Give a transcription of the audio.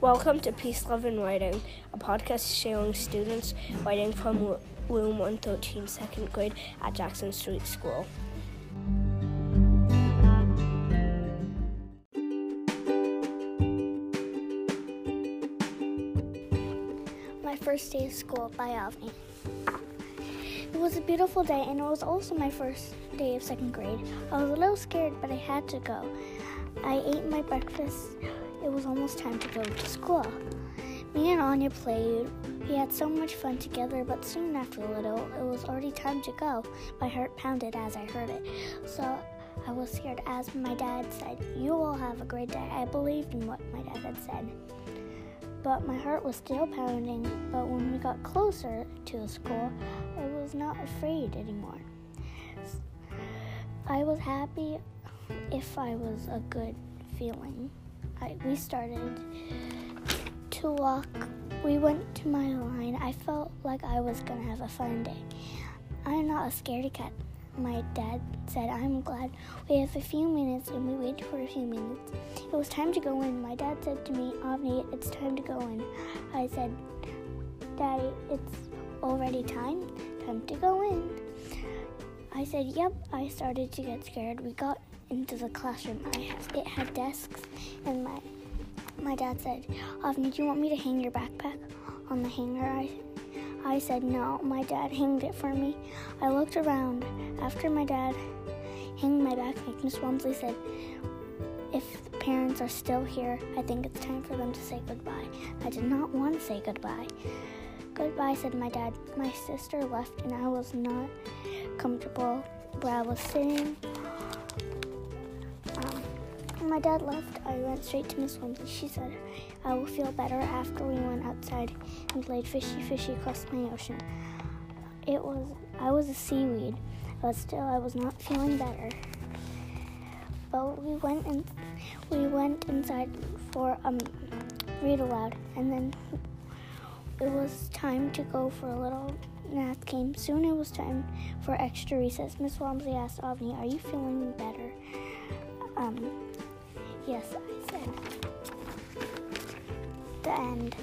Welcome to Peace, Love, and Writing, a podcast showing students writing from Room 113, second grade at Jackson Street School. My first day of school by Avni. It was a beautiful day, and it was also my first day of second grade. I was a little scared, but I had to go. I ate my breakfast. It was almost time to go to school. Me and Anya played. We had so much fun together, but soon after a little, it was already time to go. My heart pounded as I heard it. So I was scared as my dad said, You will have a great day. I believed in what my dad had said. But my heart was still pounding. But when we got closer to the school, I was not afraid anymore. I was happy if I was a good feeling. I, we started to walk. We went to my line. I felt like I was gonna have a fun day. I'm not a scaredy cat. My dad said, I'm glad we have a few minutes, and we waited for a few minutes. It was time to go in. My dad said to me, Avni, it's time to go in. I said, Daddy, it's already time. Time to go in. I said, Yep. I started to get scared. We got into the classroom. I, it had desks, and my my dad said, Avni, do you want me to hang your backpack on the hanger? I, I said, no. My dad hanged it for me. I looked around. After my dad hanged my backpack, Miss Walmsley said, if the parents are still here, I think it's time for them to say goodbye. I did not want to say goodbye. Goodbye, said my dad. My sister left, and I was not comfortable where I was sitting. When my dad left, I went straight to Miss Walmsley. She said, I will feel better after we went outside and played fishy fishy across my ocean. It was I was a seaweed, but still I was not feeling better. But we went and we went inside for um read aloud and then it was time to go for a little nap came. Soon it was time for extra recess. Miss Walmsley asked Avni, Are you feeling better? Um, yes, I said. The end.